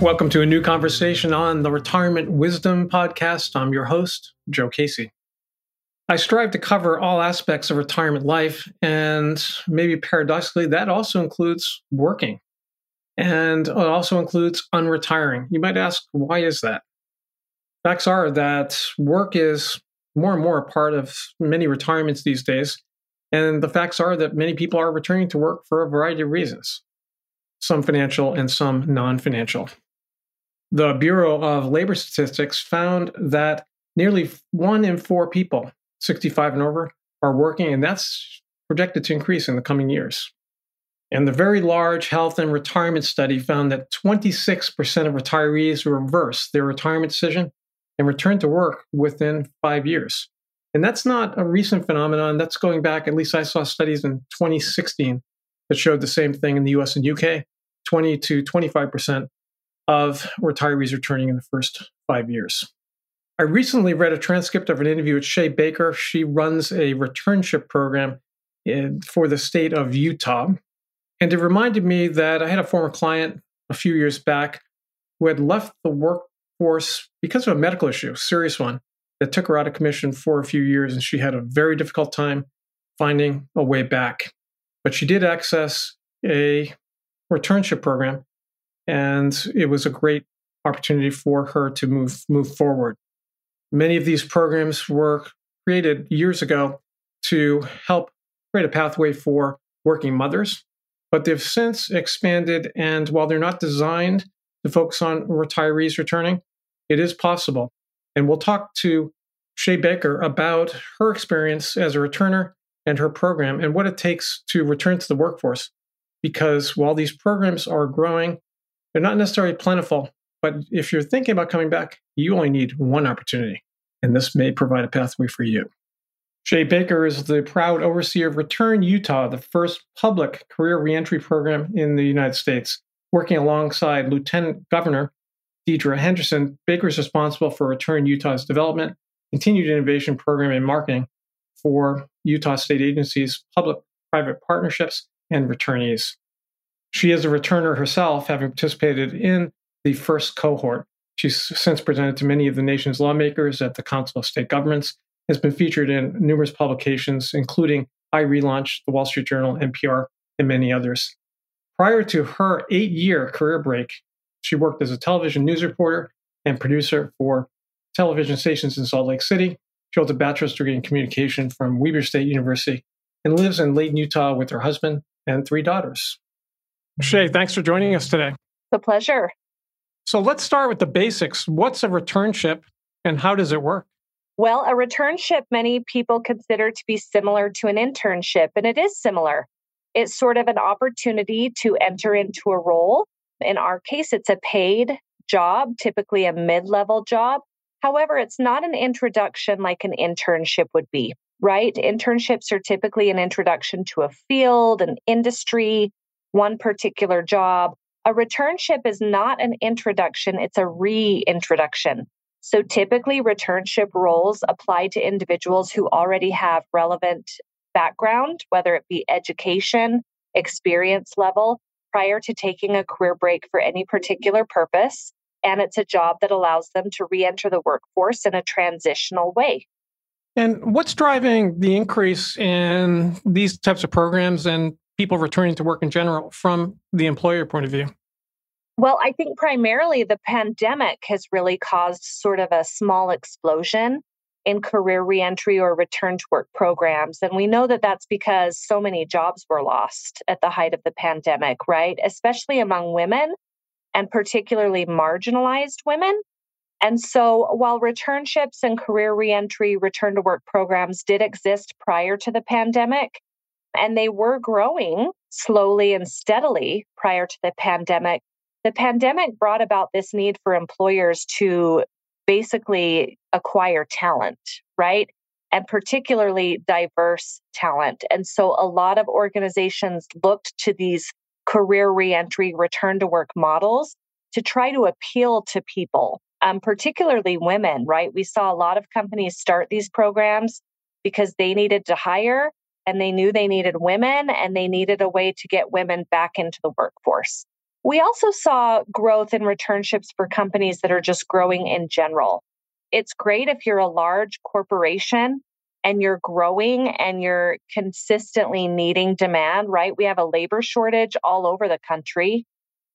Welcome to a new conversation on the Retirement Wisdom Podcast. I'm your host, Joe Casey. I strive to cover all aspects of retirement life, and maybe paradoxically, that also includes working. And it also includes unretiring. You might ask, why is that? Facts are that work is more and more a part of many retirements these days. And the facts are that many people are returning to work for a variety of reasons, some financial and some non financial. The Bureau of Labor Statistics found that nearly one in four people, 65 and over, are working, and that's projected to increase in the coming years. And the very large health and retirement study found that 26% of retirees reverse their retirement decision and return to work within five years. And that's not a recent phenomenon. That's going back, at least I saw studies in 2016 that showed the same thing in the US and UK 20 to 25% of retirees returning in the first five years. I recently read a transcript of an interview with Shay Baker. She runs a returnship program in, for the state of Utah. And it reminded me that I had a former client a few years back who had left the workforce because of a medical issue, a serious one, that took her out of commission for a few years. And she had a very difficult time finding a way back. But she did access a returnship program and it was a great opportunity for her to move move forward. Many of these programs were created years ago to help create a pathway for working mothers, but they've since expanded. And while they're not designed to focus on retirees returning, it is possible. And we'll talk to Shay Baker about her experience as a returner and her program and what it takes to return to the workforce. Because while these programs are growing they're not necessarily plentiful, but if you're thinking about coming back, you only need one opportunity, and this may provide a pathway for you. Shay Baker is the proud overseer of Return Utah, the first public career reentry program in the United States. Working alongside Lieutenant Governor Deidre Henderson, Baker is responsible for Return Utah's development, continued innovation program, and marketing for Utah state agencies, public private partnerships, and returnees. She is a returner herself, having participated in the first cohort. She's since presented to many of the nation's lawmakers at the Council of State Governments, has been featured in numerous publications, including iRelaunch, the Wall Street Journal, NPR, and many others. Prior to her eight year career break, she worked as a television news reporter and producer for television stations in Salt Lake City. She holds a bachelor's degree in communication from Weber State University and lives in Layton, Utah with her husband and three daughters. Shay, thanks for joining us today. The pleasure. So let's start with the basics. What's a returnship and how does it work? Well, a returnship many people consider to be similar to an internship, and it is similar. It's sort of an opportunity to enter into a role. In our case, it's a paid job, typically a mid level job. However, it's not an introduction like an internship would be, right? Internships are typically an introduction to a field, an industry, one particular job. A returnship is not an introduction, it's a reintroduction. So typically, returnship roles apply to individuals who already have relevant background, whether it be education, experience level, prior to taking a career break for any particular purpose. And it's a job that allows them to re enter the workforce in a transitional way. And what's driving the increase in these types of programs and people returning to work in general from the employer point of view? Well, I think primarily the pandemic has really caused sort of a small explosion in career reentry or return to work programs. And we know that that's because so many jobs were lost at the height of the pandemic, right? Especially among women and particularly marginalized women. And so while returnships and career reentry return to work programs did exist prior to the pandemic, and they were growing slowly and steadily prior to the pandemic. The pandemic brought about this need for employers to basically acquire talent, right? And particularly diverse talent. And so a lot of organizations looked to these career reentry, return to work models to try to appeal to people, um, particularly women, right? We saw a lot of companies start these programs because they needed to hire and they knew they needed women and they needed a way to get women back into the workforce. We also saw growth in returnships for companies that are just growing in general. It's great if you're a large corporation and you're growing and you're consistently needing demand, right? We have a labor shortage all over the country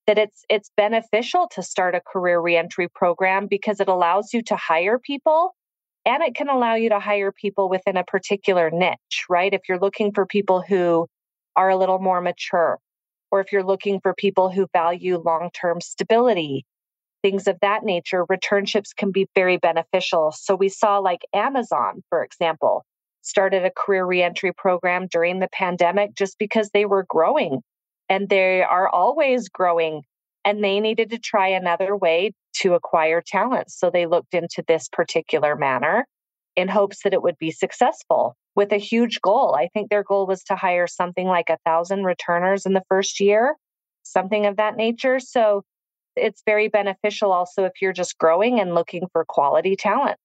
that it's it's beneficial to start a career reentry program because it allows you to hire people and it can allow you to hire people within a particular niche, right? If you're looking for people who are a little more mature or if you're looking for people who value long-term stability, things of that nature, returnships can be very beneficial. So we saw like Amazon, for example, started a career reentry program during the pandemic just because they were growing and they are always growing and they needed to try another way to acquire talent. So they looked into this particular manner in hopes that it would be successful with a huge goal. I think their goal was to hire something like a thousand returners in the first year, something of that nature. So it's very beneficial also if you're just growing and looking for quality talent.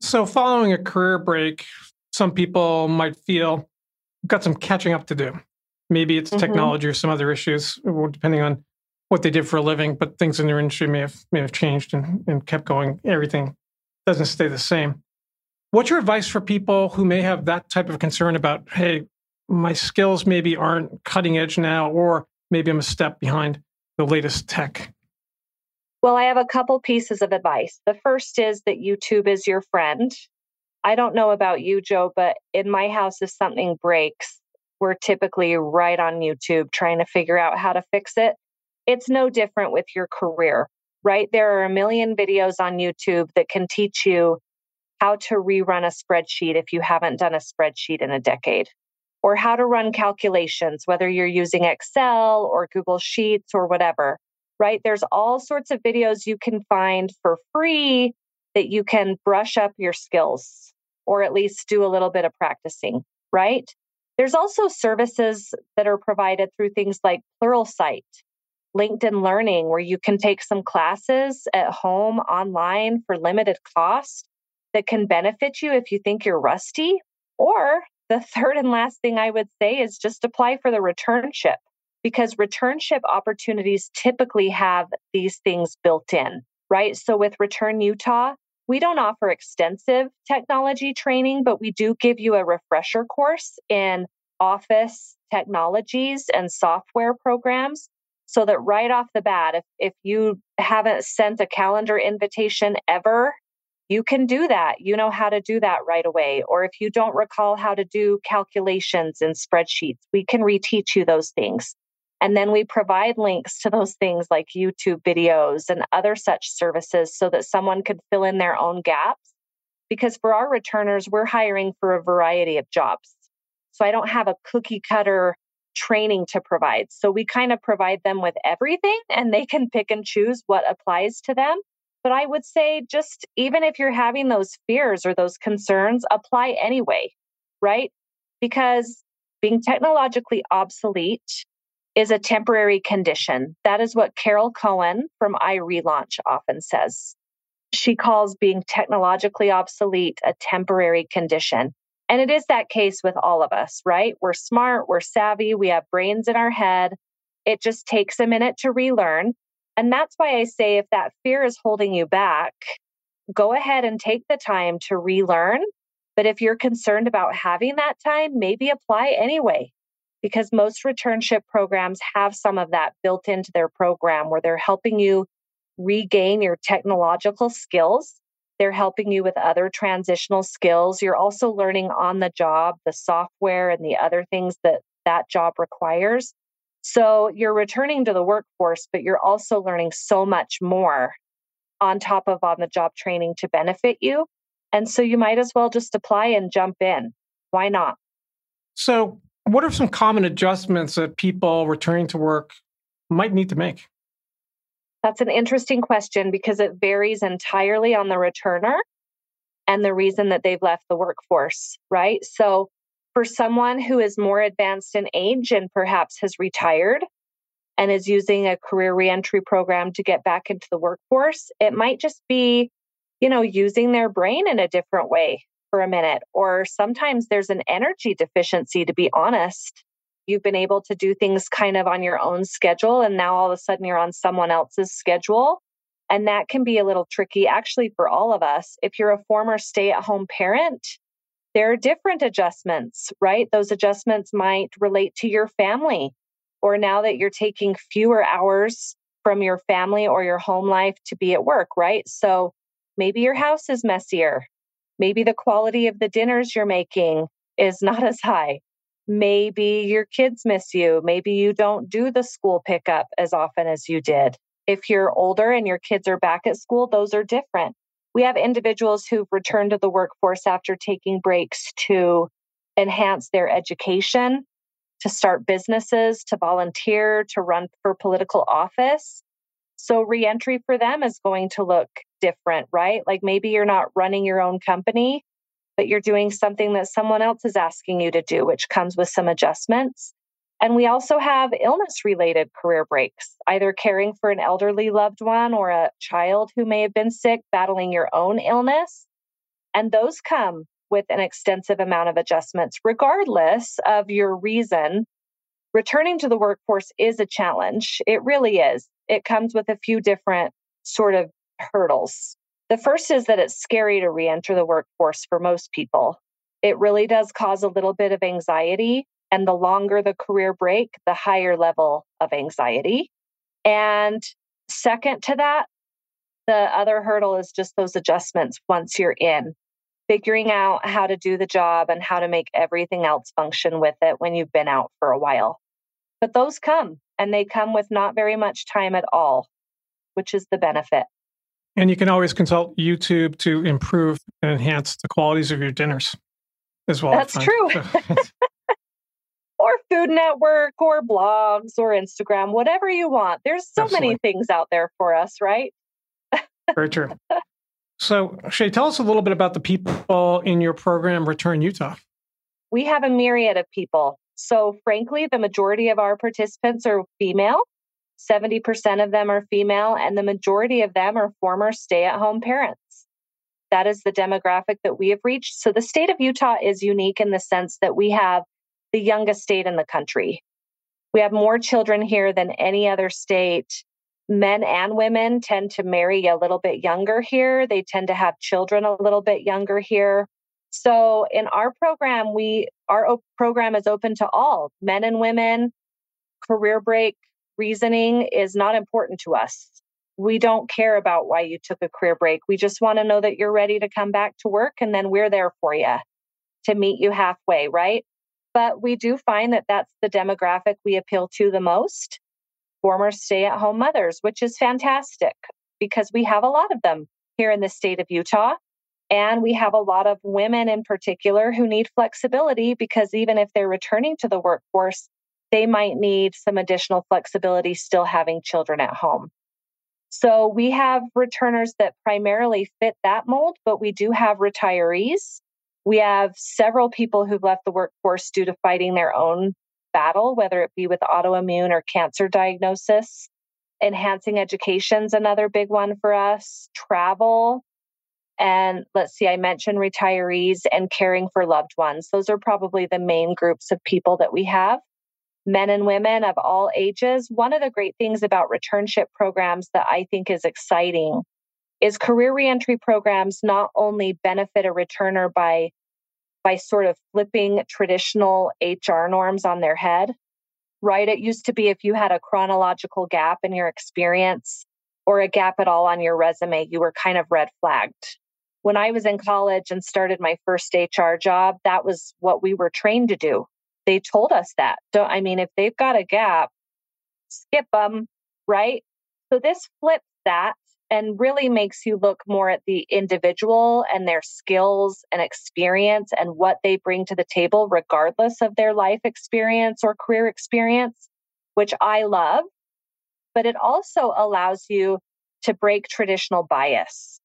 So, following a career break, some people might feel got some catching up to do. Maybe it's mm-hmm. technology or some other issues, depending on what they did for a living. But things in their industry may have may have changed and, and kept going. Everything doesn't stay the same. What's your advice for people who may have that type of concern about, hey, my skills maybe aren't cutting edge now, or maybe I'm a step behind the latest tech? Well, I have a couple pieces of advice. The first is that YouTube is your friend. I don't know about you, Joe, but in my house, if something breaks, we're typically right on YouTube trying to figure out how to fix it. It's no different with your career, right? There are a million videos on YouTube that can teach you how to rerun a spreadsheet if you haven't done a spreadsheet in a decade, or how to run calculations, whether you're using Excel or Google Sheets or whatever, right? There's all sorts of videos you can find for free that you can brush up your skills or at least do a little bit of practicing, right? There's also services that are provided through things like Pluralsight, LinkedIn Learning, where you can take some classes at home online for limited cost that can benefit you if you think you're rusty. Or the third and last thing I would say is just apply for the returnship because returnship opportunities typically have these things built in, right? So with Return Utah, we don't offer extensive technology training, but we do give you a refresher course in office technologies and software programs so that right off the bat, if, if you haven't sent a calendar invitation ever, you can do that. You know how to do that right away. Or if you don't recall how to do calculations in spreadsheets, we can reteach you those things. And then we provide links to those things like YouTube videos and other such services so that someone could fill in their own gaps. Because for our returners, we're hiring for a variety of jobs. So I don't have a cookie cutter training to provide. So we kind of provide them with everything and they can pick and choose what applies to them. But I would say, just even if you're having those fears or those concerns, apply anyway, right? Because being technologically obsolete is a temporary condition. That is what Carol Cohen from iRelaunch often says. She calls being technologically obsolete a temporary condition. And it is that case with all of us, right? We're smart, we're savvy, we have brains in our head. It just takes a minute to relearn. And that's why I say if that fear is holding you back, go ahead and take the time to relearn. But if you're concerned about having that time, maybe apply anyway because most returnship programs have some of that built into their program where they're helping you regain your technological skills. They're helping you with other transitional skills. You're also learning on the job the software and the other things that that job requires. So you're returning to the workforce, but you're also learning so much more on top of on the job training to benefit you. And so you might as well just apply and jump in. Why not? So, what are some common adjustments that people returning to work might need to make? That's an interesting question because it varies entirely on the returner and the reason that they've left the workforce, right? So, for someone who is more advanced in age and perhaps has retired and is using a career reentry program to get back into the workforce, it might just be, you know, using their brain in a different way for a minute. Or sometimes there's an energy deficiency, to be honest. You've been able to do things kind of on your own schedule, and now all of a sudden you're on someone else's schedule. And that can be a little tricky, actually, for all of us. If you're a former stay at home parent, there are different adjustments, right? Those adjustments might relate to your family, or now that you're taking fewer hours from your family or your home life to be at work, right? So maybe your house is messier. Maybe the quality of the dinners you're making is not as high. Maybe your kids miss you. Maybe you don't do the school pickup as often as you did. If you're older and your kids are back at school, those are different. We have individuals who've returned to the workforce after taking breaks to enhance their education, to start businesses, to volunteer, to run for political office. So, reentry for them is going to look different, right? Like maybe you're not running your own company, but you're doing something that someone else is asking you to do, which comes with some adjustments. And we also have illness related career breaks, either caring for an elderly loved one or a child who may have been sick, battling your own illness. And those come with an extensive amount of adjustments, regardless of your reason. Returning to the workforce is a challenge. It really is. It comes with a few different sort of hurdles. The first is that it's scary to re enter the workforce for most people. It really does cause a little bit of anxiety and the longer the career break, the higher level of anxiety. And second to that, the other hurdle is just those adjustments once you're in, figuring out how to do the job and how to make everything else function with it when you've been out for a while. But those come and they come with not very much time at all, which is the benefit. And you can always consult YouTube to improve and enhance the qualities of your dinners as well. That's true. or Food Network or blogs or Instagram, whatever you want. There's so Absolutely. many things out there for us, right? Very true. So, Shay, tell us a little bit about the people in your program, Return Utah. We have a myriad of people. So, frankly, the majority of our participants are female. 70% of them are female, and the majority of them are former stay at home parents. That is the demographic that we have reached. So, the state of Utah is unique in the sense that we have the youngest state in the country. We have more children here than any other state. Men and women tend to marry a little bit younger here. They tend to have children a little bit younger here. So in our program, we our program is open to all men and women. Career break reasoning is not important to us. We don't care about why you took a career break. We just want to know that you're ready to come back to work and then we're there for you to meet you halfway, right? But we do find that that's the demographic we appeal to the most former stay at home mothers, which is fantastic because we have a lot of them here in the state of Utah. And we have a lot of women in particular who need flexibility because even if they're returning to the workforce, they might need some additional flexibility still having children at home. So we have returners that primarily fit that mold, but we do have retirees we have several people who've left the workforce due to fighting their own battle, whether it be with autoimmune or cancer diagnosis. Enhancing education is another big one for us. Travel. And let's see, I mentioned retirees and caring for loved ones. Those are probably the main groups of people that we have. Men and women of all ages. One of the great things about returnship programs that I think is exciting is career reentry programs not only benefit a returner by by sort of flipping traditional HR norms on their head, right? It used to be if you had a chronological gap in your experience or a gap at all on your resume, you were kind of red flagged. When I was in college and started my first HR job, that was what we were trained to do. They told us that. Don't, I mean, if they've got a gap, skip them, right? So this flips that and really makes you look more at the individual and their skills and experience and what they bring to the table, regardless of their life experience or career experience, which I love. But it also allows you to break traditional bias,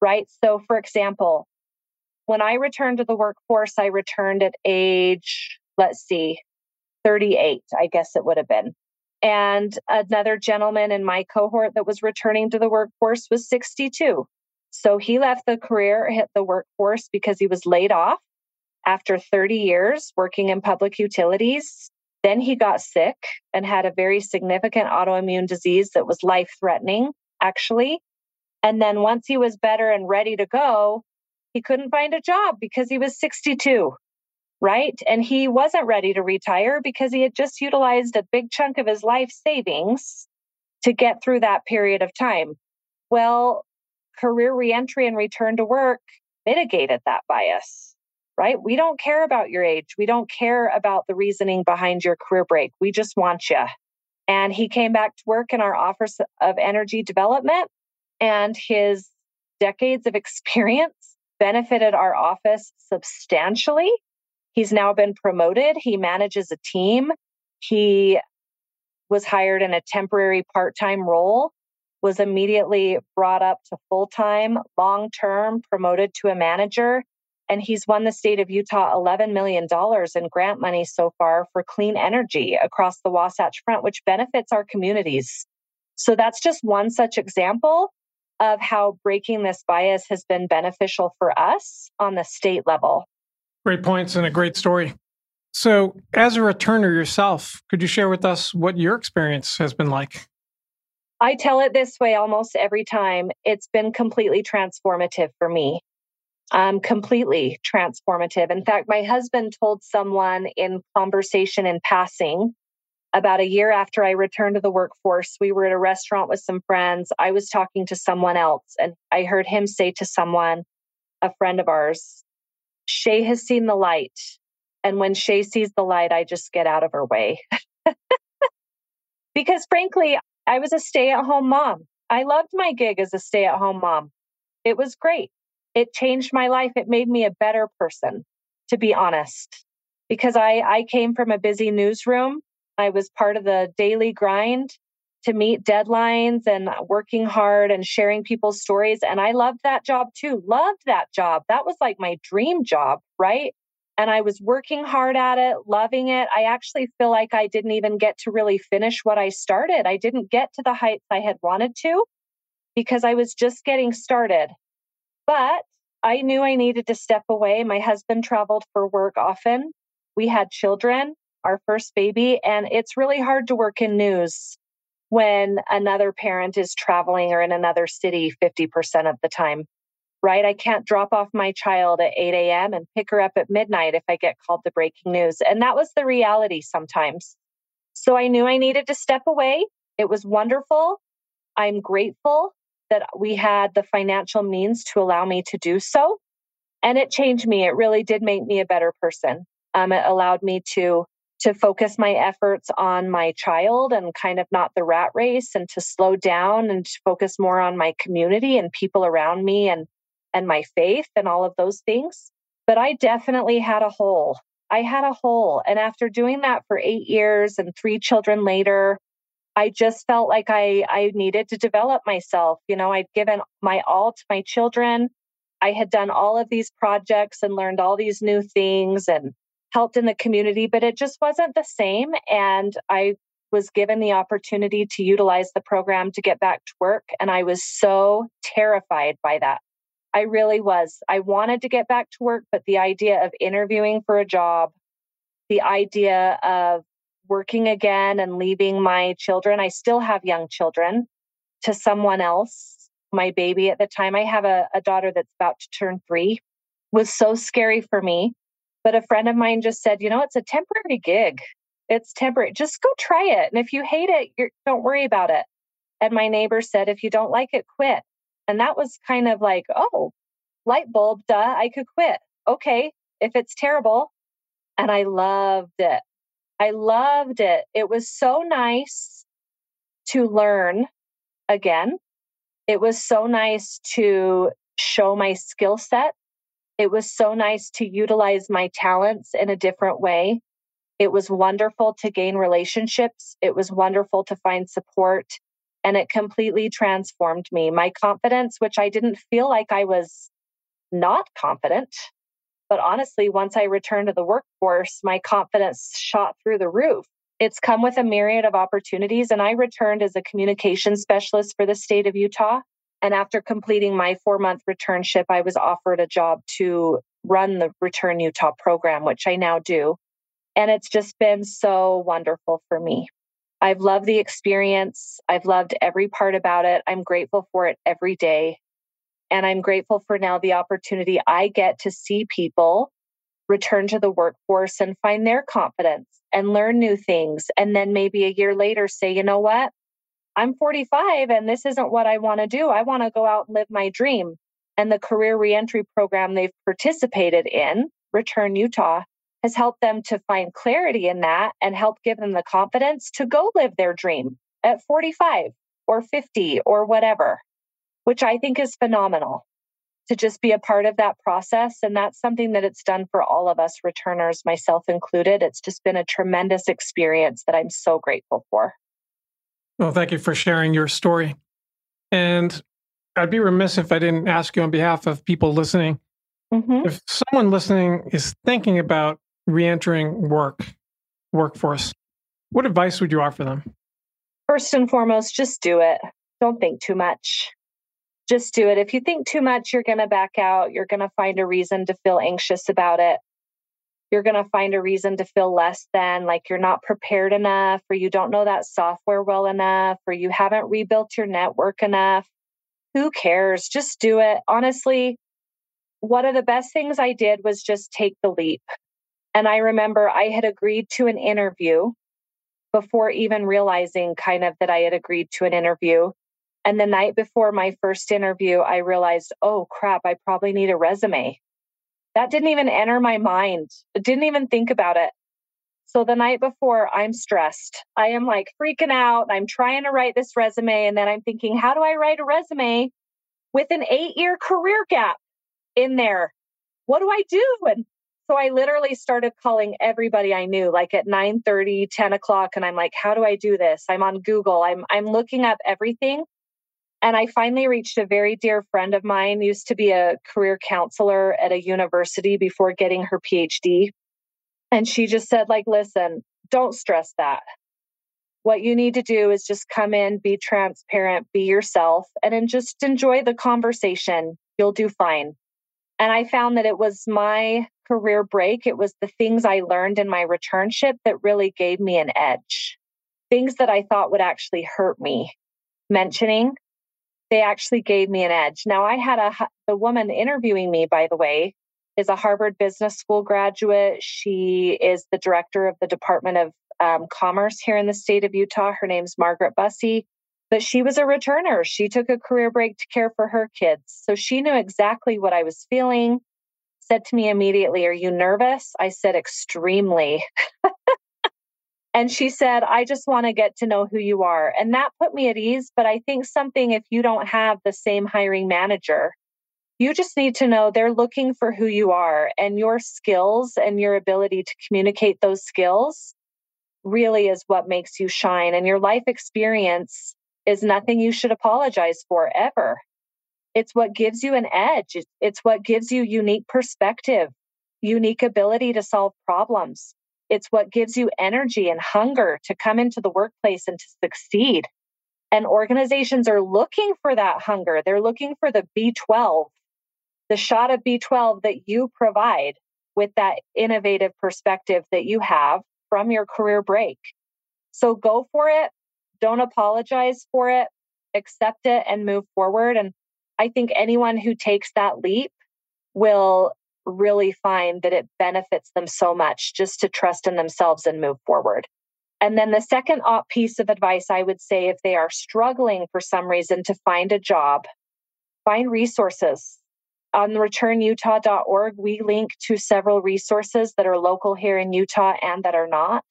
right? So, for example, when I returned to the workforce, I returned at age, let's see, 38, I guess it would have been. And another gentleman in my cohort that was returning to the workforce was 62. So he left the career, hit the workforce because he was laid off after 30 years working in public utilities. Then he got sick and had a very significant autoimmune disease that was life threatening, actually. And then once he was better and ready to go, he couldn't find a job because he was 62, right? And he wasn't ready to retire because he had just utilized a big chunk of his life savings to get through that period of time. Well, career reentry and return to work mitigated that bias, right? We don't care about your age. We don't care about the reasoning behind your career break. We just want you. And he came back to work in our Office of Energy Development, and his decades of experience benefited our office substantially. He's now been promoted. He manages a team. He was hired in a temporary part time role was immediately brought up to full time, long term, promoted to a manager. And he's won the state of Utah $11 million in grant money so far for clean energy across the Wasatch Front, which benefits our communities. So that's just one such example of how breaking this bias has been beneficial for us on the state level. Great points and a great story. So, as a returner yourself, could you share with us what your experience has been like? I tell it this way almost every time. It's been completely transformative for me. Um, completely transformative. In fact, my husband told someone in conversation in passing about a year after I returned to the workforce, we were at a restaurant with some friends. I was talking to someone else, and I heard him say to someone, a friend of ours, Shay has seen the light. And when Shay sees the light, I just get out of her way. because frankly, I was a stay at home mom. I loved my gig as a stay at home mom. It was great. It changed my life. It made me a better person, to be honest, because I, I came from a busy newsroom. I was part of the daily grind to meet deadlines and working hard and sharing people's stories. And I loved that job too. Loved that job. That was like my dream job, right? and I was working hard at it, loving it. I actually feel like I didn't even get to really finish what I started. I didn't get to the heights I had wanted to because I was just getting started. But I knew I needed to step away. My husband traveled for work often. We had children, our first baby, and it's really hard to work in news when another parent is traveling or in another city 50% of the time right? I can't drop off my child at 8 a.m. and pick her up at midnight if I get called to breaking news. And that was the reality sometimes. So I knew I needed to step away. It was wonderful. I'm grateful that we had the financial means to allow me to do so. And it changed me. It really did make me a better person. Um, it allowed me to to focus my efforts on my child and kind of not the rat race and to slow down and to focus more on my community and people around me and and my faith and all of those things. But I definitely had a hole. I had a hole. And after doing that for eight years and three children later, I just felt like I, I needed to develop myself. You know, I'd given my all to my children. I had done all of these projects and learned all these new things and helped in the community, but it just wasn't the same. And I was given the opportunity to utilize the program to get back to work. And I was so terrified by that. I really was. I wanted to get back to work, but the idea of interviewing for a job, the idea of working again and leaving my children, I still have young children, to someone else, my baby at the time, I have a, a daughter that's about to turn three, was so scary for me. But a friend of mine just said, you know, it's a temporary gig. It's temporary. Just go try it. And if you hate it, don't worry about it. And my neighbor said, if you don't like it, quit. And that was kind of like, oh, light bulb, duh, I could quit. Okay, if it's terrible. And I loved it. I loved it. It was so nice to learn again. It was so nice to show my skill set. It was so nice to utilize my talents in a different way. It was wonderful to gain relationships. It was wonderful to find support and it completely transformed me. My confidence, which I didn't feel like I was not confident, but honestly, once I returned to the workforce, my confidence shot through the roof. It's come with a myriad of opportunities, and I returned as a communication specialist for the state of Utah. And after completing my four month returnship, I was offered a job to run the Return Utah program, which I now do. And it's just been so wonderful for me. I've loved the experience. I've loved every part about it. I'm grateful for it every day. And I'm grateful for now the opportunity I get to see people return to the workforce and find their confidence and learn new things. And then maybe a year later say, you know what? I'm 45 and this isn't what I want to do. I want to go out and live my dream. And the career reentry program they've participated in, Return Utah, has helped them to find clarity in that and help give them the confidence to go live their dream at 45 or 50 or whatever, which I think is phenomenal to just be a part of that process. And that's something that it's done for all of us returners, myself included. It's just been a tremendous experience that I'm so grateful for. Well, thank you for sharing your story. And I'd be remiss if I didn't ask you on behalf of people listening. Mm-hmm. If someone listening is thinking about reentering work, workforce, what advice would you offer them? First and foremost, just do it. Don't think too much. Just do it. If you think too much, you're going to back out. You're going to find a reason to feel anxious about it. You're going to find a reason to feel less than, like you're not prepared enough, or you don't know that software well enough, or you haven't rebuilt your network enough. Who cares? Just do it. Honestly, one of the best things I did was just take the leap. And I remember I had agreed to an interview before even realizing kind of that I had agreed to an interview. And the night before my first interview, I realized, oh crap, I probably need a resume. That didn't even enter my mind. Didn't even think about it. So the night before, I'm stressed. I am like freaking out. I'm trying to write this resume. And then I'm thinking, how do I write a resume with an eight year career gap in there? What do I do? And so I literally started calling everybody I knew, like at 9 30, 10 o'clock. And I'm like, how do I do this? I'm on Google. I'm I'm looking up everything. And I finally reached a very dear friend of mine, used to be a career counselor at a university before getting her PhD. And she just said, like, listen, don't stress that. What you need to do is just come in, be transparent, be yourself, and then just enjoy the conversation. You'll do fine. And I found that it was my career break, it was the things I learned in my returnship that really gave me an edge. Things that I thought would actually hurt me mentioning, they actually gave me an edge. Now, I had a the woman interviewing me, by the way, is a Harvard Business School graduate. She is the director of the Department of um, Commerce here in the state of Utah. Her name's Margaret Busse but she was a returner. She took a career break to care for her kids. So she knew exactly what I was feeling. Said to me immediately, Are you nervous? I said, Extremely. and she said, I just want to get to know who you are. And that put me at ease. But I think something, if you don't have the same hiring manager, you just need to know they're looking for who you are and your skills and your ability to communicate those skills really is what makes you shine. And your life experience is nothing you should apologize for ever. It's what gives you an edge. It's what gives you unique perspective, unique ability to solve problems. It's what gives you energy and hunger to come into the workplace and to succeed. And organizations are looking for that hunger. They're looking for the B12, the shot of B12 that you provide with that innovative perspective that you have from your career break. So go for it, don't apologize for it, accept it and move forward. And I think anyone who takes that leap will really find that it benefits them so much just to trust in themselves and move forward. And then the second piece of advice I would say if they are struggling for some reason to find a job, find resources. On returnutah.org, we link to several resources that are local here in Utah and that are not.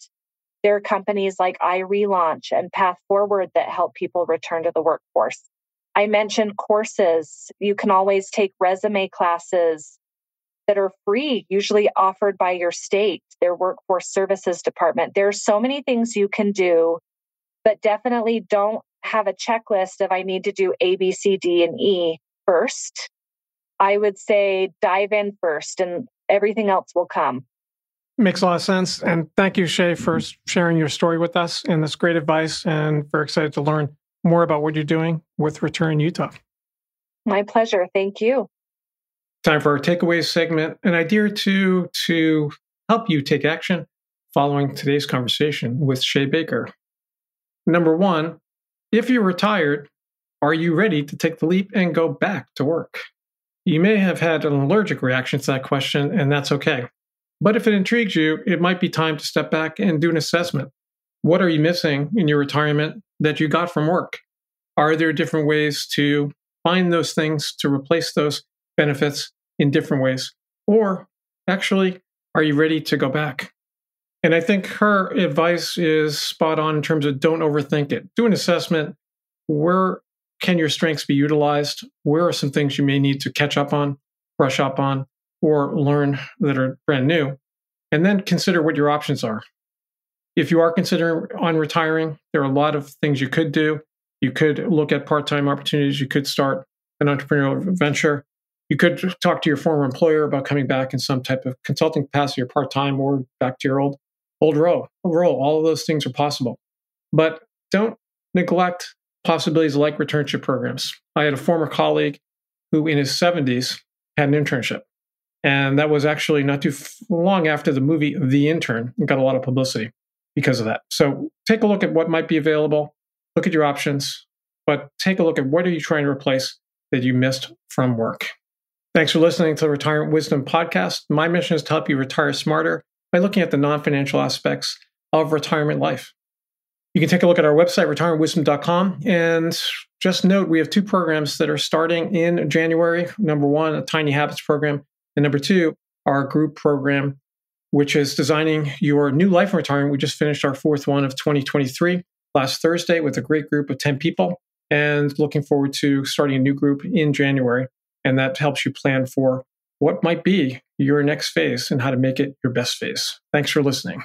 There are companies like iRelaunch and Path Forward that help people return to the workforce. I mentioned courses. You can always take resume classes that are free, usually offered by your state, their workforce services department. There are so many things you can do, but definitely don't have a checklist of I need to do A, B, C, D, and E first. I would say dive in first and everything else will come. Makes a lot of sense. And thank you, Shay, for sharing your story with us and this great advice. And very excited to learn more about what you're doing with Return Utah. My pleasure. Thank you. Time for our takeaways segment. An idea or two to help you take action. following today's conversation with Shay Baker. Number one, if you're retired, are you ready to take the leap and go back to work? You may have had an allergic reaction to that question, and that's okay. But if it intrigues you, it might be time to step back and do an assessment. What are you missing in your retirement that you got from work? Are there different ways to find those things to replace those benefits in different ways? Or actually, are you ready to go back? And I think her advice is spot on in terms of don't overthink it. Do an assessment. Where can your strengths be utilized? Where are some things you may need to catch up on, brush up on, or learn that are brand new? And then consider what your options are. If you are considering unretiring, there are a lot of things you could do. You could look at part time opportunities. You could start an entrepreneurial venture. You could talk to your former employer about coming back in some type of consulting capacity or part time or back to your old old role. Role. All of those things are possible, but don't neglect possibilities like returnship programs. I had a former colleague who, in his 70s, had an internship, and that was actually not too long after the movie The Intern got a lot of publicity because of that. So take a look at what might be available look at your options, but take a look at what are you trying to replace that you missed from work. Thanks for listening to the Retirement Wisdom Podcast. My mission is to help you retire smarter by looking at the non financial aspects of retirement life. You can take a look at our website, retirementwisdom.com. And just note, we have two programs that are starting in January. Number one, a Tiny Habits program. And number two, our group program, which is designing your new life in retirement. We just finished our fourth one of 2023 last Thursday with a great group of 10 people and looking forward to starting a new group in January. And that helps you plan for what might be your next phase and how to make it your best phase. Thanks for listening.